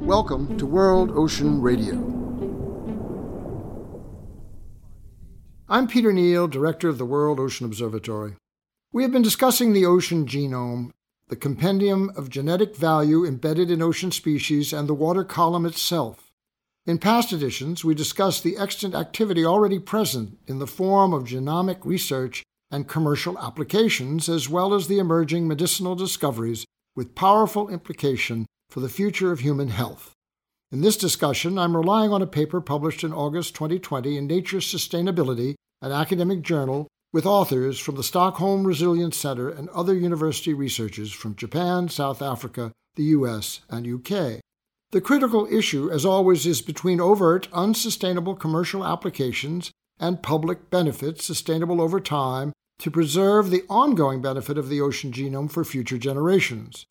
Welcome to World Ocean Radio. I'm Peter Neill, Director of the World Ocean Observatory. We have been discussing the ocean genome, the compendium of genetic value embedded in ocean species, and the water column itself. In past editions, we discussed the extant activity already present in the form of genomic research and commercial applications, as well as the emerging medicinal discoveries with powerful implication for the future of human health. In this discussion, I'm relying on a paper published in August 2020 in Nature Sustainability, an academic journal, with authors from the Stockholm Resilience Center and other university researchers from Japan, South Africa, the US, and UK. The critical issue, as always, is between overt, unsustainable commercial applications and public benefits sustainable over time to preserve the ongoing benefit of the ocean genome for future generations.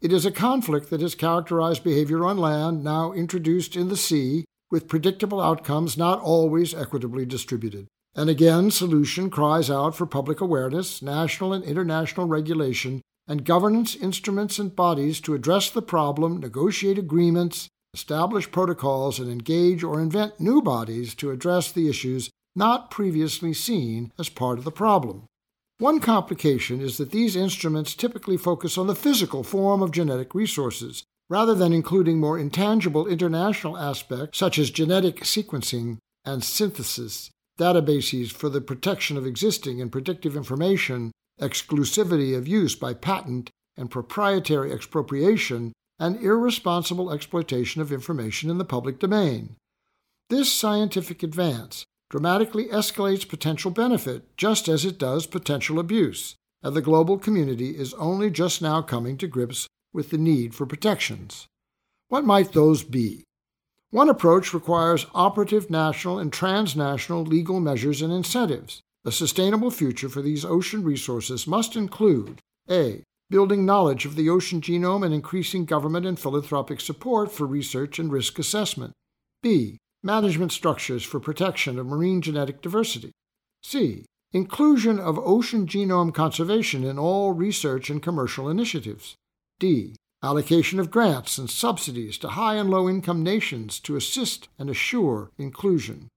It is a conflict that has characterized behavior on land, now introduced in the sea, with predictable outcomes not always equitably distributed. And again, solution cries out for public awareness, national and international regulation, and governance instruments and bodies to address the problem, negotiate agreements, establish protocols, and engage or invent new bodies to address the issues not previously seen as part of the problem. One complication is that these instruments typically focus on the physical form of genetic resources, rather than including more intangible international aspects such as genetic sequencing and synthesis, databases for the protection of existing and predictive information, exclusivity of use by patent and proprietary expropriation, and irresponsible exploitation of information in the public domain. This scientific advance dramatically escalates potential benefit just as it does potential abuse, and the global community is only just now coming to grips with the need for protections. What might those be? One approach requires operative national and transnational legal measures and incentives. A sustainable future for these ocean resources must include A. Building knowledge of the ocean genome and increasing government and philanthropic support for research and risk assessment. B management structures for protection of marine genetic diversity. C. Inclusion of ocean genome conservation in all research and commercial initiatives. D. Allocation of grants and subsidies to high and low income nations to assist and assure inclusion.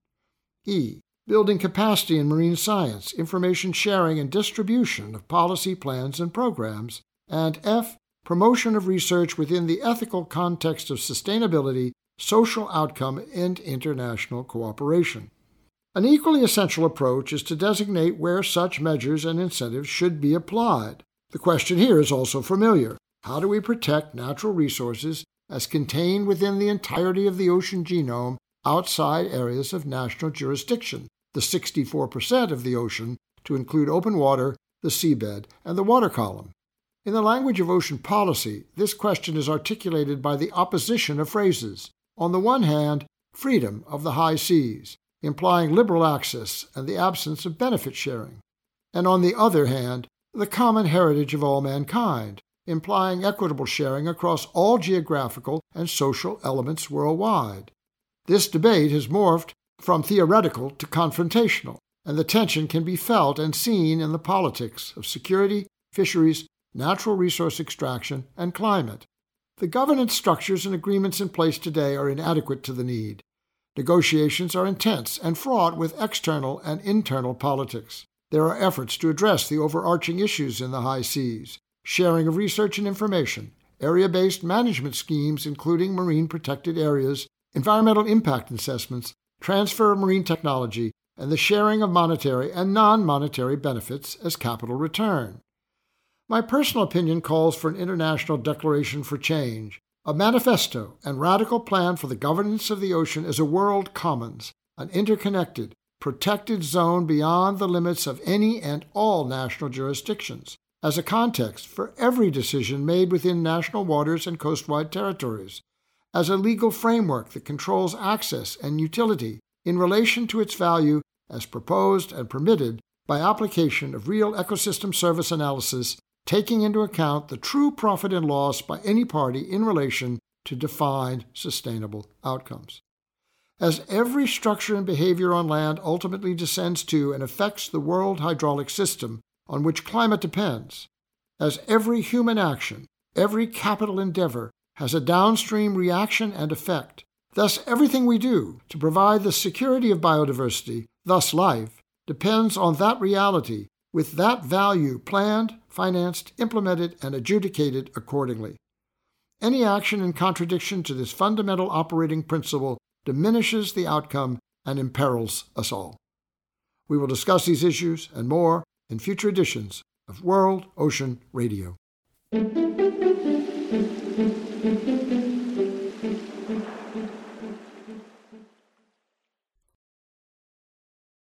E. Building capacity in marine science, information sharing and distribution of policy plans and programs. And F. Promotion of research within the ethical context of sustainability social outcome, and international cooperation. An equally essential approach is to designate where such measures and incentives should be applied. The question here is also familiar. How do we protect natural resources as contained within the entirety of the ocean genome outside areas of national jurisdiction, the 64% of the ocean, to include open water, the seabed, and the water column? In the language of ocean policy, this question is articulated by the opposition of phrases on the one hand, freedom of the high seas, implying liberal access and the absence of benefit sharing, and on the other hand, the common heritage of all mankind, implying equitable sharing across all geographical and social elements worldwide. This debate has morphed from theoretical to confrontational, and the tension can be felt and seen in the politics of security, fisheries, natural resource extraction, and climate. The governance structures and agreements in place today are inadequate to the need. Negotiations are intense and fraught with external and internal politics. There are efforts to address the overarching issues in the high seas sharing of research and information, area based management schemes, including marine protected areas, environmental impact assessments, transfer of marine technology, and the sharing of monetary and non monetary benefits as capital return. My personal opinion calls for an international declaration for change, a manifesto and radical plan for the governance of the ocean as a world commons, an interconnected, protected zone beyond the limits of any and all national jurisdictions, as a context for every decision made within national waters and coastwide territories, as a legal framework that controls access and utility in relation to its value as proposed and permitted by application of real ecosystem service analysis taking into account the true profit and loss by any party in relation to defined sustainable outcomes. As every structure and behavior on land ultimately descends to and affects the world hydraulic system on which climate depends, as every human action, every capital endeavor has a downstream reaction and effect. Thus, everything we do to provide the security of biodiversity, thus life, depends on that reality, with that value planned, financed, implemented, and adjudicated accordingly. Any action in contradiction to this fundamental operating principle diminishes the outcome and imperils us all. We will discuss these issues and more in future editions of World Ocean Radio.